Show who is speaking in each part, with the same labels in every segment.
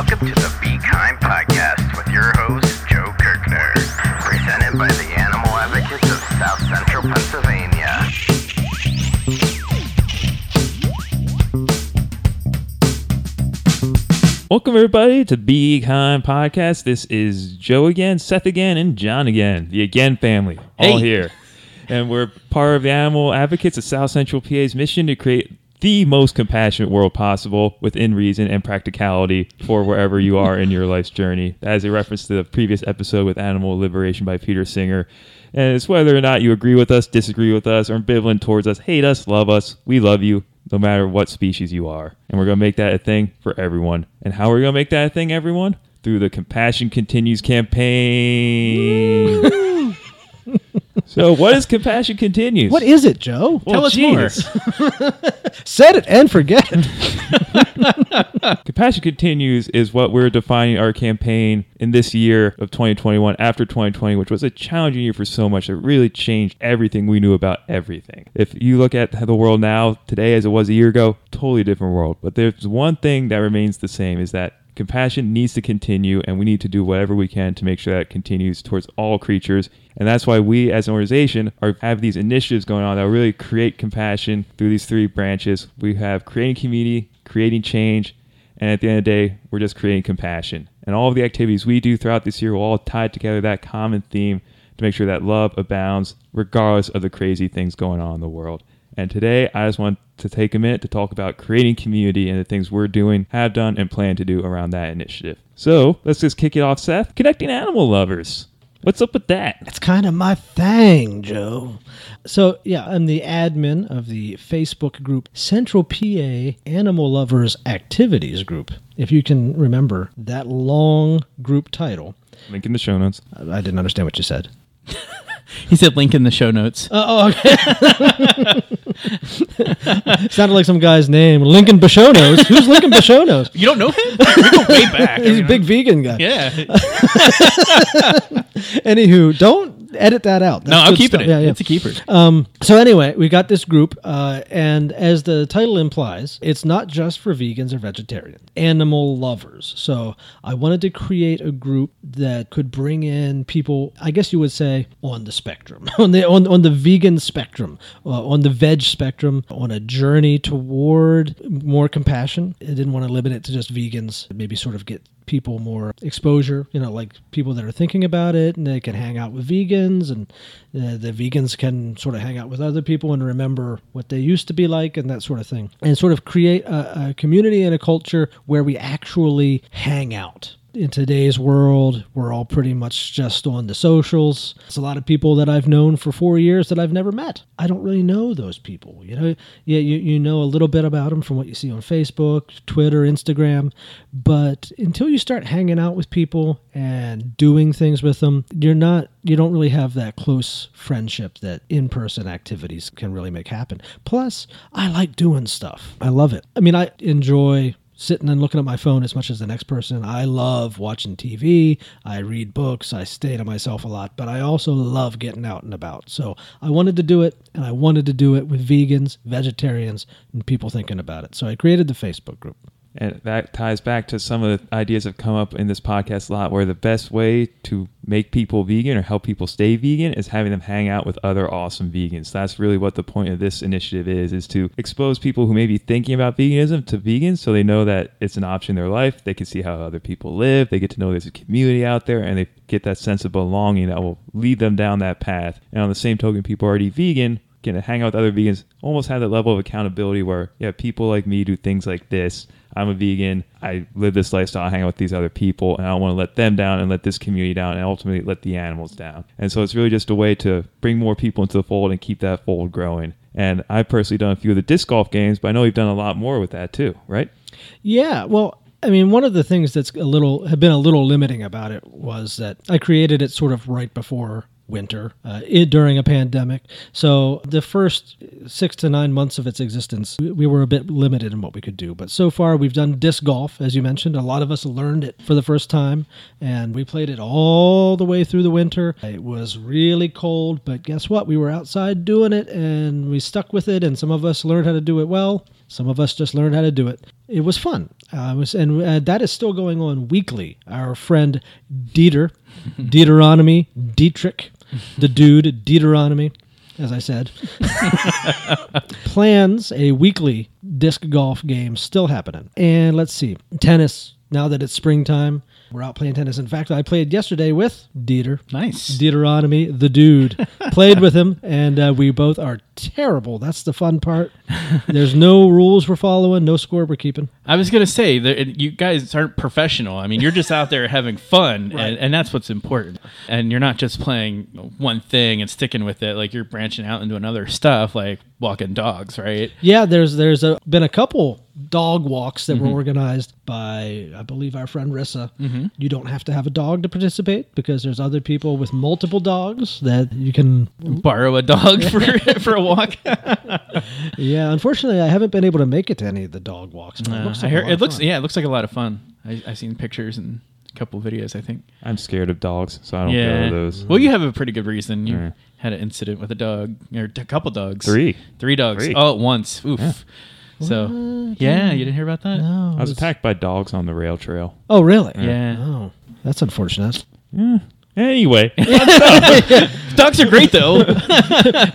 Speaker 1: Welcome to the Be Kind podcast with your host, Joe Kirkner, presented by the Animal Advocates of South Central Pennsylvania.
Speaker 2: Welcome everybody to Be Kind Podcast. This is Joe again, Seth again, and John again, the Again family, all
Speaker 3: Hey.
Speaker 2: here. And we're part of the Animal Advocates of South Central PA's mission to create the most compassionate world possible within reason and practicality for wherever you are in your life's journey. That is a reference to the previous episode with Animal Liberation by Peter Singer. And it's whether or not you agree with us, disagree with us, or ambivalent towards us, hate us, love us, we love you, no matter what species you are. And we're going to make that a thing for everyone. And how are we going to make that a thing, everyone? Through the Compassion Continues campaign. So, what is Compassion Continues?
Speaker 4: What is it, Joe?
Speaker 2: Well,
Speaker 3: Tell us more.
Speaker 2: Jesus.
Speaker 4: Said it and forget it.
Speaker 2: Compassion Continues is what we're defining our campaign in this year of 2021 after 2020, which was a challenging year for so much. It really changed everything we knew about everything. If you look at the world now, today as it was a year ago, totally different world. But there's one thing that remains the same is that compassion needs to continue and we need to do whatever we can to make sure that continues towards all creatures. And that's why we as an organization are have these initiatives going on that really create compassion through these three branches. We have creating community creating change and at the end of the day we're just creating compassion. And all of the activities we do throughout this year will all tie together that common theme to make sure that love abounds regardless of the crazy things going on in the world and today, I just want to take a minute to talk about creating community and the things we're doing, have done, and plan to do around that initiative. So let's just kick it off, Seth. Connecting animal lovers. What's up with that?
Speaker 4: It's kind of my thing, Joe. So, yeah, I'm the admin of the Facebook group Central PA Animal Lovers Activities Group. If you can remember that long group title,
Speaker 2: Link in the show notes.
Speaker 4: I I didn't understand what you said.
Speaker 3: He said link in the show notes.
Speaker 4: Uh, oh, okay. Sounded like some guy's name, Lincoln Bishonos. Who's Lincoln Bishonos?
Speaker 3: you don't know him? we go way back.
Speaker 4: He's a big vegan guy.
Speaker 3: Yeah.
Speaker 4: Anywho, don't edit that out.
Speaker 3: No, I'm keeping
Speaker 4: stuff.
Speaker 3: it.
Speaker 4: Yeah, yeah.
Speaker 3: It's a keeper.
Speaker 4: Um, so anyway, we got this group, uh, and as the title implies, it's not just for vegans or vegetarians, animal lovers. So I wanted to create a group that could bring in people, I guess you would say, on the spectrum, on the on, on the vegan spectrum, uh, on the veg spectrum, on a journey toward more compassion. I didn't want to limit it to just vegans. Maybe sort of get people more exposure you know like people that are thinking about it and they can hang out with vegans and uh, the vegans can sort of hang out with other people and remember what they used to be like and that sort of thing. And sort of create a, a community and a culture where we actually hang out in today's world, we're all pretty much just on the socials. It's a lot of people that I've known for four years that I've never met. I don't really know those people. You know, yeah, you, you know a little bit about them from what you see on Facebook, Twitter, Instagram, but until you start hanging out with people and doing things with them, you're not, you don't really have that close friendship that in-person activities can really make happen. Plus, I like doing stuff. I love it. I mean, I enjoy sitting and looking at my phone as much as the next person. I love watching TV. I read books. I stay to myself a lot, but I also love getting out and about. So I wanted to do it, and I wanted to do it with vegans, vegetarians, and people thinking about it. So I created the Facebook group.
Speaker 2: And that ties back to some of the ideas that have come up in this podcast a lot, where the best way to make people vegan or help people stay vegan is having them hang out with other awesome vegans. That's really what the point of this initiative is, is to expose people who may be thinking about veganism to vegans so they know that it's an option in their life. They can see how other people live. They get to know there's a community out there and they get that sense of belonging that will lead them down that path. And on the same token, people already vegan can hang out with other vegans, almost have that level of accountability where, yeah, people like me do things like this. I'm a vegan. I live this lifestyle. I hang out with these other people, and I don't want to let them down and let this community down, and ultimately let the animals down. And so it's really just a way to bring more people into the fold and keep that fold growing. And I've personally done a few of the disc golf games, but I know you've done a lot more with that too, right?
Speaker 4: Yeah, well, I mean, one of the things that's a little have been a little limiting about it was that I created it sort of right before winter uh, during a pandemic. So the first six to nine months of its existence, we- we were a bit limited in what we could do. But so far, we've done disc golf, as you mentioned. A lot of us learned it for the first time, and we played it all the way through the winter. It was really cold, but guess what? We were outside doing it, and we stuck with it. And some of us learned how to do it well. Some of us just learned how to do it. It was fun. Uh, it was, and uh, that is still going on weekly. Our friend Dieter, Deuteronomy, Dietrich, the dude, Deuteronomy, as I said, plans a weekly disc golf game still happening. And let's see, tennis. Now that it's springtime, we're out playing tennis. In fact, I played yesterday with Dieter.
Speaker 3: Nice.
Speaker 4: Deuteronomy, the dude, played with him, and uh, we both are terrible. That's the fun part. There's no rules we're following, no score we're keeping.
Speaker 3: I was gonna say that you guys aren't professional. I mean, you're just out there having fun, and, and that's what's important. And you're not just playing one thing and sticking with it. Like you're branching out into another stuff, like walking dogs, right?
Speaker 4: Yeah, there's there's a, been a couple dog walks that were organized by I believe our friend Rissa. You don't have to have a dog to participate because there's other people with multiple dogs that you can.
Speaker 3: Borrow a dog for for a walk.
Speaker 4: Yeah, unfortunately, I haven't been able to make it to any of the dog walks. But it uh, looks
Speaker 3: I
Speaker 4: like a
Speaker 3: hear it looks yeah, it looks like a lot of fun. I, I've seen pictures and a couple videos. I think.
Speaker 2: I'm scared of dogs, so I don't go to those.
Speaker 3: Well, you have a pretty good reason. You
Speaker 2: Yeah.
Speaker 3: had an incident with a dog or a couple dogs.
Speaker 2: Three.
Speaker 3: Three dogs.
Speaker 2: Three.
Speaker 3: All at once. Oof. So yeah, you didn't hear about that?
Speaker 4: No,
Speaker 2: I was attacked by dogs on the rail trail.
Speaker 4: Oh, really?
Speaker 3: Yeah.
Speaker 4: Oh, that's unfortunate. Yeah.
Speaker 2: Anyway,
Speaker 3: Dogs are great though.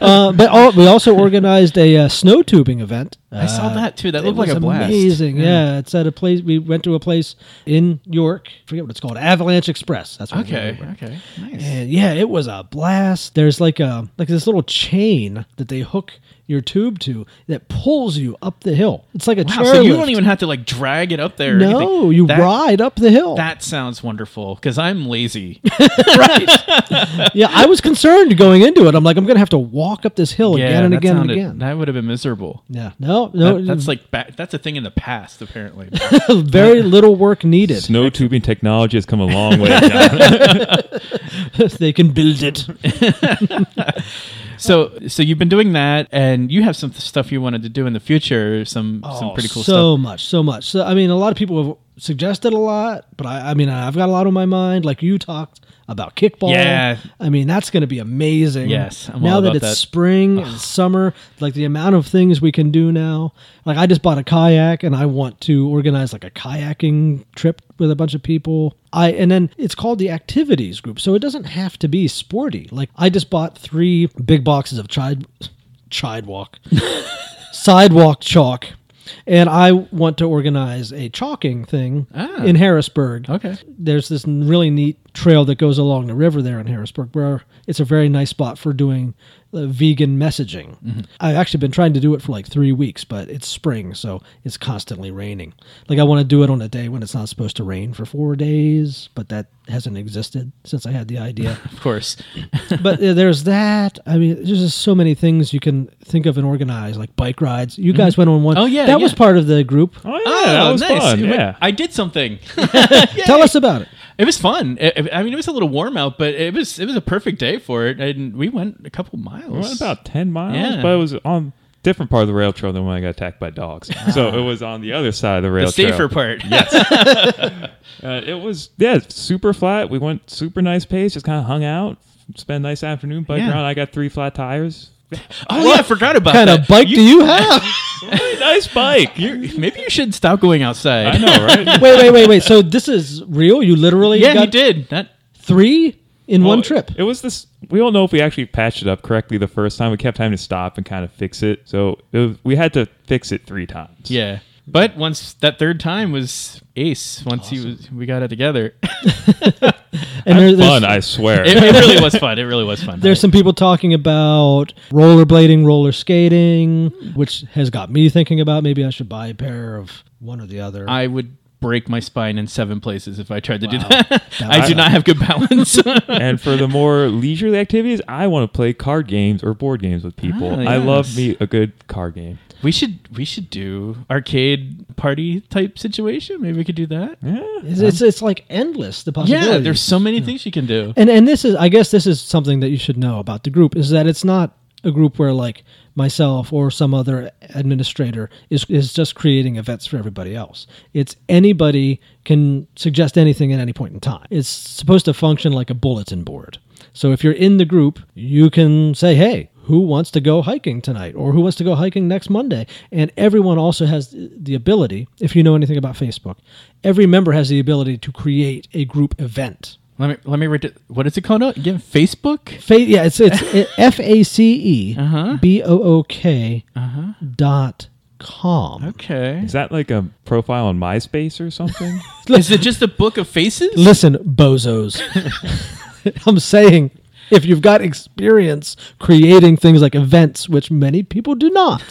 Speaker 4: Uh, but all, we also organized a uh, snow tubing event.
Speaker 3: I saw that too. That looked like
Speaker 4: was
Speaker 3: a blast.
Speaker 4: amazing. Yeah. it's at a place. We went to a place in York. I forget what it's called. Avalanche Express. That's what
Speaker 3: Okay.
Speaker 4: It.
Speaker 3: Okay. Nice.
Speaker 4: And yeah, it was a blast. There's like a like this little chain that they hook your tube to that pulls you up the hill. It's like a
Speaker 3: Wow,
Speaker 4: chair.
Speaker 3: so you don't even have to like drag it up there.
Speaker 4: No, you
Speaker 3: That-
Speaker 4: ride up the hill.
Speaker 3: That sounds wonderful because I'm lazy. Right.
Speaker 4: yeah, I was concerned going into it. I'm like, I'm gonna have to walk up this hill
Speaker 3: yeah,
Speaker 4: again and again
Speaker 3: sounded-
Speaker 4: and again.
Speaker 3: That would have been miserable.
Speaker 4: yeah, no, no,
Speaker 3: That- that's like ba- that's a thing in the past apparently.
Speaker 4: very little work needed.
Speaker 2: snow tubing technology has come a long way.
Speaker 4: They can build it.
Speaker 3: So so you've been doing that, and you have some stuff you wanted to do in the future. Some some
Speaker 4: Oh,
Speaker 3: pretty cool oh,
Speaker 4: so
Speaker 3: stuff.
Speaker 4: So much, so much. So I mean, a lot of people have suggested a lot, but I, I mean, I've got a lot on my mind. Like you talked about kickball.
Speaker 3: Yeah.
Speaker 4: I mean, that's going to be amazing.
Speaker 3: Yes, I'm
Speaker 4: now that it's
Speaker 3: that.
Speaker 4: spring and summer, like the amount of things we can do now. Like I just bought a kayak, and I want to organize like a kayaking trip with a bunch of people. I and then it's called the activities group, so it doesn't have to be sporty. Like I just bought three big boxes of chide, chidewalk, sidewalk chalk. And I want to organize a chalking thing
Speaker 3: Ah.
Speaker 4: in Harrisburg.
Speaker 3: Okay.
Speaker 4: There's this really neat trail that goes along the river there in Harrisburg where it's a very nice spot for doing uh, vegan messaging.
Speaker 3: Mm-hmm.
Speaker 4: I've actually been trying to do it for like three weeks, but it's spring, so it's constantly raining. Like I want to do it on a day when it's not supposed to rain for four days, but that hasn't existed since I had the idea.
Speaker 3: Of course.
Speaker 4: but uh, there's that. I mean, there's just so many things you can think of and organize, like bike rides. You guys went on one.
Speaker 3: Oh, yeah,
Speaker 4: that was part of the group.
Speaker 2: oh yeah, that was fun. Yeah.
Speaker 3: I did something.
Speaker 4: Tell us about it.
Speaker 3: It was fun. It- I mean, it was a little warm out, but it was it was a perfect day for it, and we went a couple miles.
Speaker 2: We went about ten miles,
Speaker 3: Yeah.
Speaker 2: but it was on different part of the rail trail than when I got attacked by dogs. so it was on the other side of the rail
Speaker 3: the safer
Speaker 2: trail.
Speaker 3: part.
Speaker 2: Uh, it was yeah, super flat. We went super nice pace, just kind of hung out, spent a nice afternoon biking
Speaker 3: Yeah.
Speaker 2: around. I got three flat tires.
Speaker 3: Oh yeah, I forgot about that.
Speaker 4: What kind
Speaker 3: that.
Speaker 4: of bike do you have?
Speaker 2: Really nice bike.
Speaker 3: You're- maybe you should stop going outside.
Speaker 2: I know, right?
Speaker 4: wait, wait, wait, wait. So this is real? You literally
Speaker 3: Yeah,
Speaker 4: got
Speaker 3: he did. That
Speaker 4: three in
Speaker 2: Well,
Speaker 4: one trip?
Speaker 2: It was this. We don't know if we actually patched it up correctly the first time. We kept having to stop and kind of fix it. So it was, we had to fix it three times.
Speaker 3: yeah. But once that third time was ace. Once he was, we got it together.
Speaker 4: And there-
Speaker 2: Fun, I swear.
Speaker 3: it, it really was fun. It really was fun.
Speaker 4: there's some people talking about rollerblading, roller skating, which has got me thinking about maybe I should buy a pair of one or the other.
Speaker 3: I would break my spine in seven places if I tried to do
Speaker 4: Wow.
Speaker 3: that. I do not have good balance.
Speaker 2: and for the more leisurely activities, I want to play card games or board games with people.
Speaker 3: Ah,
Speaker 2: I love me a good card game.
Speaker 3: We should we should do arcade party type situation. Maybe we could do that.
Speaker 2: Yeah.
Speaker 4: it's, it's it's like endless the possibilities.
Speaker 3: Yeah, there's so many things you can do.
Speaker 4: and and this is I guess this is something that you should know about the group is that it's not a group where like myself or some other administrator is is just creating events for everybody else. It's anybody can suggest anything at any point in time. It's supposed to function like a bulletin board. So if you're in the group, you can say, "Hey, who wants to go hiking tonight or who wants to go hiking next Monday. And everyone also has the ability, if you know anything about Facebook, every member has the ability to create a group event.
Speaker 3: Let me let me read it. What is it called again? Facebook.
Speaker 4: Fa- yeah, it's it's F A C E
Speaker 3: Uh-huh.
Speaker 4: B O O K
Speaker 3: Uh-huh.
Speaker 4: dot com.
Speaker 3: Okay.
Speaker 2: Is that like a profile on MySpace or something?
Speaker 3: Is it just a book of faces?
Speaker 4: Listen, bozos. I'm saying if you've got experience creating things like events, which many people do not,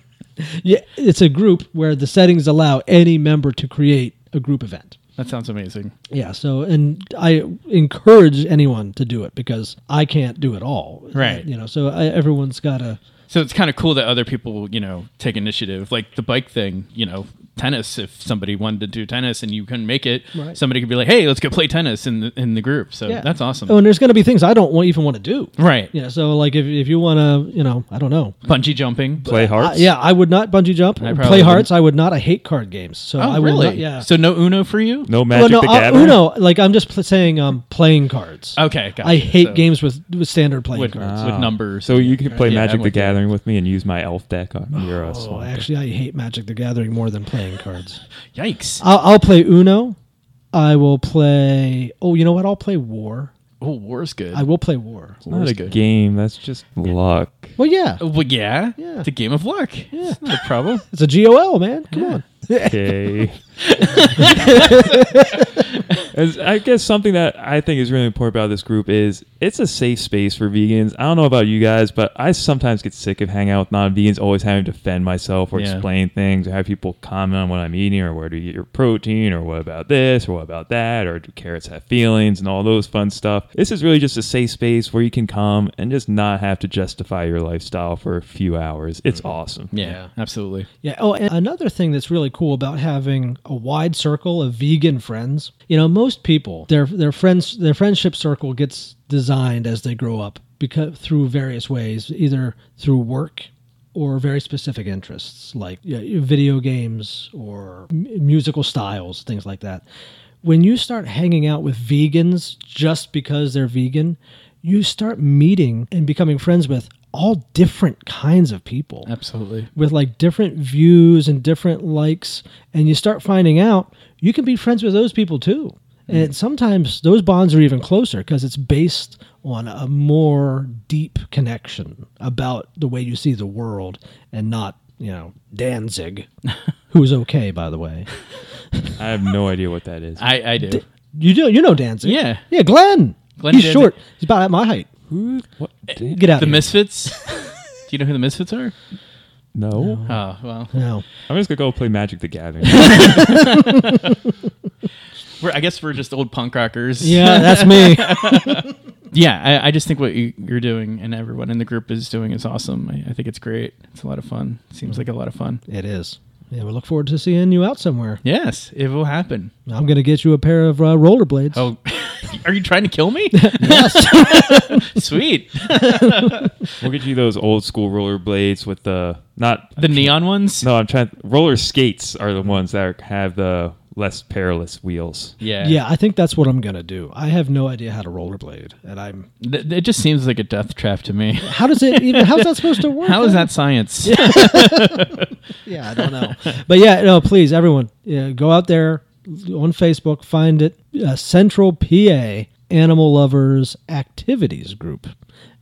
Speaker 4: yeah, it's a group where the settings allow any member to create a group event.
Speaker 3: That sounds amazing.
Speaker 4: Yeah, so and I encourage anyone to do it because I can't do it all.
Speaker 3: Right.
Speaker 4: You know, so I, everyone's got to.
Speaker 3: So it's kind of cool that other people, you know, take initiative. Like the bike thing, you know, tennis. If somebody wanted to do tennis and you couldn't make it,
Speaker 4: Right.
Speaker 3: somebody could be like, "Hey, let's go play tennis in the in the group." So
Speaker 4: Yeah.
Speaker 3: that's awesome.
Speaker 4: Oh, and there's going to be things I don't want, even want to do.
Speaker 3: right.
Speaker 4: Yeah, so like if, if you want to, you know, I don't know.
Speaker 3: Bungee jumping.
Speaker 2: Play hearts?
Speaker 4: Uh, yeah, I would not bungee jump.
Speaker 3: I
Speaker 4: Play
Speaker 3: probably
Speaker 4: hearts, I would not. I hate card games. So
Speaker 3: Oh,
Speaker 4: I will
Speaker 3: really?
Speaker 4: not. Yeah.
Speaker 3: So no Uno for you?
Speaker 2: No
Speaker 4: well,
Speaker 2: Magic
Speaker 4: no,
Speaker 2: the
Speaker 4: uh,
Speaker 2: Gathering?
Speaker 4: Uno. Like I'm just pl- saying, um, playing cards.
Speaker 3: Okay, gotcha.
Speaker 4: I hate
Speaker 3: So-
Speaker 4: games with, with standard playing
Speaker 3: with,
Speaker 4: cards.
Speaker 3: with
Speaker 2: Ah.
Speaker 3: numbers.
Speaker 2: So you can play
Speaker 3: Yeah,
Speaker 2: Magic
Speaker 3: I'm
Speaker 2: the
Speaker 3: with you.
Speaker 2: Gathering with me and use my elf deck on your
Speaker 4: Oh, actually, I hate Magic the Gathering more than playing cards.
Speaker 3: Yikes!
Speaker 4: I'll, I'll play Uno. I will play. Oh, you know what? I'll play War.
Speaker 3: oh, war's good.
Speaker 4: I will play War.
Speaker 2: It's not
Speaker 3: War's
Speaker 2: a
Speaker 3: good.
Speaker 2: game. That's just luck.
Speaker 4: Well, yeah,
Speaker 3: Uh, Well, yeah,
Speaker 4: Yeah.
Speaker 3: It's a game of luck. Yeah, no problem.
Speaker 4: it's a GOL, man. Come on.
Speaker 2: Okay. I guess something that I think is really important about this group is it's a safe space for vegans. I don't know about you guys, but I sometimes get sick of hanging out with non-vegans, always having to defend myself or
Speaker 3: Yeah.
Speaker 2: explain things, or have people comment on what I'm eating, or where do you get your protein, or what about this, or what about that, or do carrots have feelings, and all those fun stuff. This is really just a safe space where you can come and just not have to justify your lifestyle for a few hours. It's mm-hmm. awesome.
Speaker 3: Yeah,
Speaker 4: Yeah.
Speaker 3: absolutely.
Speaker 4: Yeah. Oh, and another thing that's really cool about having a wide circle of vegan friends. You know, most people their their friends their friendship circle gets designed as they grow up because through various ways, either through work or very specific interests like you know, video games or m- musical styles, things like that. When you start hanging out with vegans just because they're vegan, you start meeting and becoming friends with all different kinds of people
Speaker 3: Absolutely.
Speaker 4: with like different views and different likes and you start finding out you can be friends with those people too and mm. sometimes those bonds are even closer because it's based on a more deep connection about the way you see the world and not you know danzig who's okay by the way
Speaker 2: I have no idea what that is.
Speaker 3: I I do.
Speaker 4: you do you know danzig
Speaker 3: Yeah.
Speaker 4: yeah glenn,
Speaker 3: Glenn
Speaker 4: he's
Speaker 3: Danzig.
Speaker 4: short he's about at my height
Speaker 2: Who? What? Eh, Damn.
Speaker 4: get out
Speaker 3: the
Speaker 4: here.
Speaker 3: Misfits. do you know who the Misfits are?
Speaker 2: No.
Speaker 3: Oh well,
Speaker 4: no
Speaker 2: I'm just gonna go play Magic the Gathering.
Speaker 3: we're I guess we're just old punk rockers.
Speaker 4: yeah that's me
Speaker 3: yeah. I, I just think what you, you're doing and everyone in the group is doing is awesome. I, I think it's great. It's a lot of fun. Seems like a lot of fun.
Speaker 4: it is yeah we look forward to seeing you out somewhere
Speaker 3: Yes, it will happen.
Speaker 4: i'm gonna get you a pair of uh, rollerblades
Speaker 3: Oh, are you trying to kill me? yes. Sweet.
Speaker 2: we'll get you those old school rollerblades with the not
Speaker 3: The neon ones.
Speaker 2: No, I'm trying. Roller skates are the ones that are, have the less perilous wheels.
Speaker 3: Yeah.
Speaker 4: Yeah, I think that's what I'm gonna do. I have no idea how to rollerblade, and I'm.
Speaker 3: Th- it just seems like a death trap to me.
Speaker 4: How does it even? How's that supposed to work?
Speaker 3: How is that science?
Speaker 4: Yeah, I don't know. but yeah, no, please, everyone, yeah, go out there on Facebook, find it, uh, Central PA Animal Lovers Activities Group,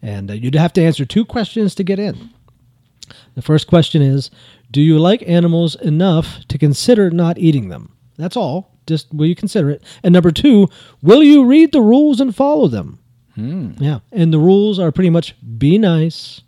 Speaker 4: and uh, you'd have to answer two questions to get in. The first question is, do you like animals enough to consider not eating them? That's all. Just will you consider it? And number two, will you read the rules and follow them? Yeah, and the rules are pretty much be nice,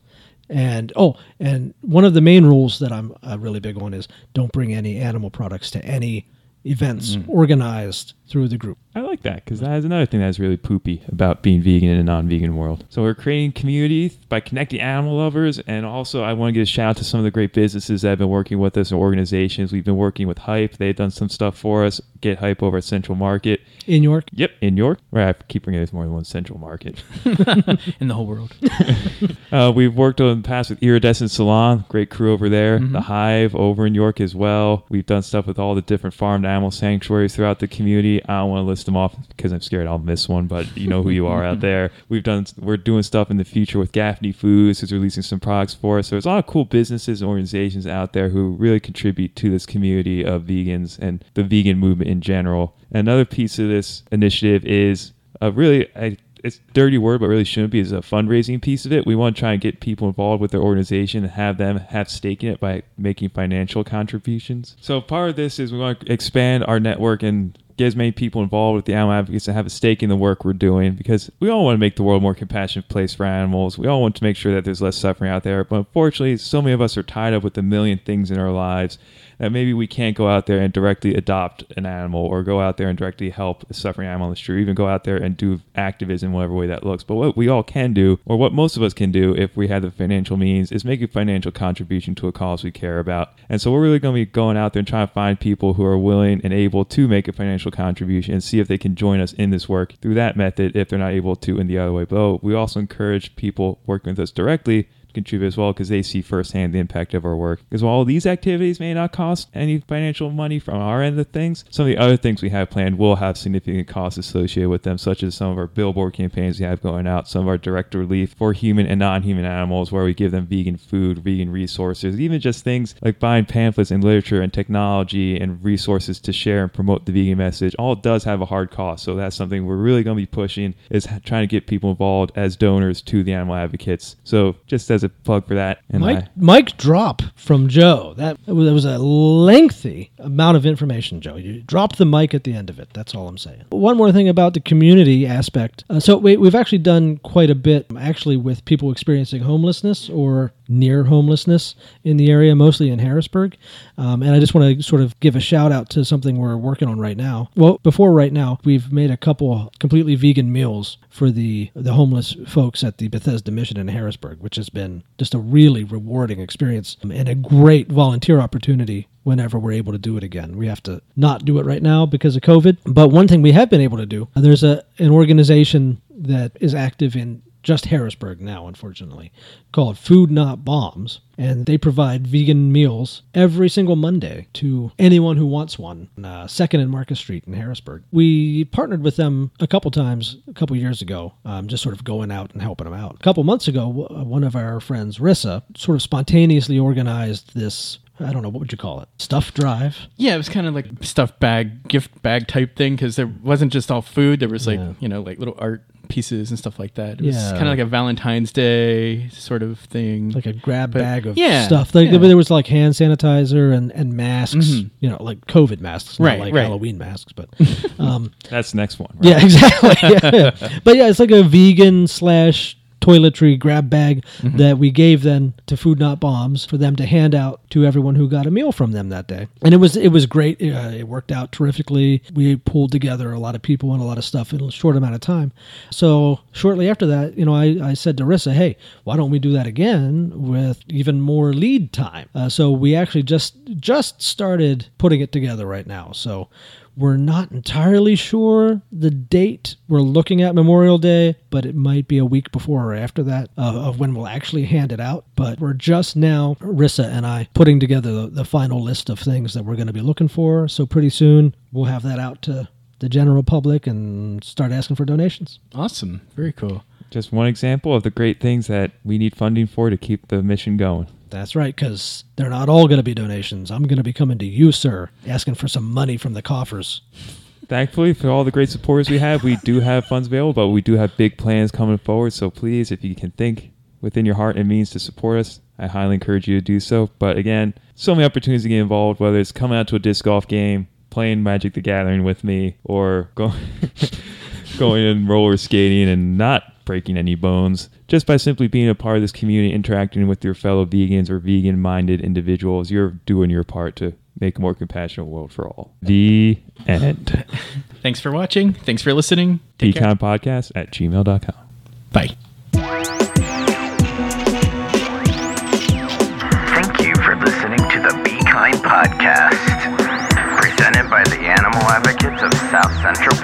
Speaker 4: and oh, and one of the main rules that I'm uh, really big on is don't bring any animal products to any events organized through the group.
Speaker 2: I like that because that is another thing that's really poopy about being vegan in a non-vegan world. So we're creating community by connecting animal lovers, and also I want to give a shout out to some of the great businesses that have been working with us and organizations. We've been working with Hype; they've done some stuff for us. Get Hype over at Central Market.
Speaker 4: In York,
Speaker 2: Yep, in York. Right, I keep bringing this more than one Central Market.
Speaker 3: In the whole world.
Speaker 2: Uh, we've worked in the past with Iridescent Salon, great crew over there.
Speaker 3: Mm-hmm.
Speaker 2: The Hive over in York as well. We've done stuff with all the different farmed animal sanctuaries throughout the community. I don't want to list list them off because I'm scared I'll miss one, but you know who you are out there. We've done, we're doing stuff in the future with Gaffney Foods, who's releasing some products for us. So there's a lot of cool businesses and organizations out there who really contribute to this community of vegans and the vegan movement in general. Another piece of this initiative is a really, I it's a dirty word, but really shouldn't be, is a fundraising piece of it. We want to try and get people involved with their organization and have them have stake in it by making financial contributions. So part of this is we want to expand our network and get as many people involved with the animal advocates and have a stake in the work we're doing because we all want to make the world a more compassionate place for animals. We all want to make sure that there's less suffering out there. But unfortunately, so many of us are tied up with a million things in our lives that maybe we can't go out there and directly adopt an animal or go out there and directly help a suffering animal on the street, or even go out there and do activism, whatever way that looks. But what we all can do, or what most of us can do if we have the financial means, is make a financial contribution to a cause we care about. And so we're really going to be going out there and trying to find people who are willing and able to make a financial contribution and see if they can join us in this work through that method if they're not able to in the other way. But we also encourage people working with us directly contribute as well because they see firsthand the impact of our work. Because while these activities may not cost any financial money from our end of things, some of the other things we have planned will have significant costs associated with them, such as some of our billboard campaigns we have going out, some of our direct relief for human and non human animals, where we give them vegan food, vegan resources, even just things like buying pamphlets and literature and technology and resources to share and promote the vegan message. All does have a hard cost. So that's something we're really going to be pushing is trying to get people involved as donors to the animal advocates. So just as a plug for that. And
Speaker 4: Mike,
Speaker 2: I-
Speaker 4: Mic drop from Joe. That was, that was a lengthy amount of information, Joe. You dropped the mic at the end of it. That's all I'm saying. One more thing about the community aspect. Uh, so we, we've actually done quite a bit, actually, with people experiencing homelessness or near homelessness in the area, mostly in Harrisburg. Um, and I just want to sort of give a shout out to something we're working on right now. Well, before right now, we've made a couple completely vegan meals for the the homeless folks at the Bethesda Mission in Harrisburg, which has been just a really rewarding experience and a great volunteer opportunity whenever we're able to do it again. We have to not do it right now because of COVID, but one thing we have been able to do, there's a an organization that is active in just Harrisburg now, unfortunately, called Food Not Bombs. And they provide vegan meals every single Monday to anyone who wants one. Uh, Second and Marcus Street in Harrisburg. We partnered with them a couple times a couple years ago, um, just sort of going out and helping them out. A couple months ago, uh, one of our friends, Rissa, sort of spontaneously organized this. I don't know what would you call it? Stuff drive.
Speaker 3: Yeah, it was kind of like stuffed bag, gift bag type thing because there wasn't just all food. There was like
Speaker 4: Yeah.
Speaker 3: you know like little art pieces and stuff like that. It was
Speaker 4: Yeah.
Speaker 3: kind of like a Valentine's Day sort of thing.
Speaker 4: like a grab
Speaker 3: But-
Speaker 4: bag of
Speaker 3: yeah,
Speaker 4: stuff. Like
Speaker 3: yeah.
Speaker 4: there was like hand sanitizer and, and masks,
Speaker 3: Mhm.
Speaker 4: you know, like COVID masks, not
Speaker 3: Right,
Speaker 4: like
Speaker 3: right.
Speaker 4: Halloween masks, but um,
Speaker 2: that's the next one. Right?
Speaker 4: yeah, exactly. Yeah, yeah. But yeah, it's like a vegan slash toiletry grab bag
Speaker 3: Mm-hmm.
Speaker 4: that we gave then to Food Not Bombs for them to hand out to everyone who got a meal from them that day. And it was it was great. Uh, it worked out terrifically. We pulled together a lot of people and a lot of stuff in a short amount of time. So shortly after that, you know, I, I said to Rissa, hey, why don't we do that again with even more lead time? Uh, so we actually just just started putting it together right now. So we're not entirely sure the date. We're looking at Memorial Day, but it might be a week before or after that uh, of when we'll actually hand it out. But we're just now, Rissa and I, putting together the, the final list of things that we're going to be looking for. So pretty soon we'll have that out to the general public and start asking for donations.
Speaker 3: awesome, very cool.
Speaker 2: Just one example of the great things that we need funding for to keep the mission going.
Speaker 4: That's right, because they're not all going to be donations. I'm going to be coming to you, sir, asking for some money from the coffers.
Speaker 2: Thankfully, for all the great supporters we have, we do have funds available, but we do have big plans coming forward. So please, if you can think within your heart and means to support us, I highly encourage you to do so. But again, so many opportunities to get involved, whether it's coming out to a disc golf game, playing Magic the Gathering with me, or going going and roller skating and not breaking any bones. Just by simply being a part of this community, interacting with your fellow vegans or vegan minded individuals, you're doing your part to make a more compassionate world for all. The end.
Speaker 3: Thanks for watching. Thanks for listening. Take care.
Speaker 2: Podcast at gmail.com.
Speaker 3: Bye.
Speaker 1: Thank you for listening to the Be Kind podcast, presented by the Animal Advocates of South Central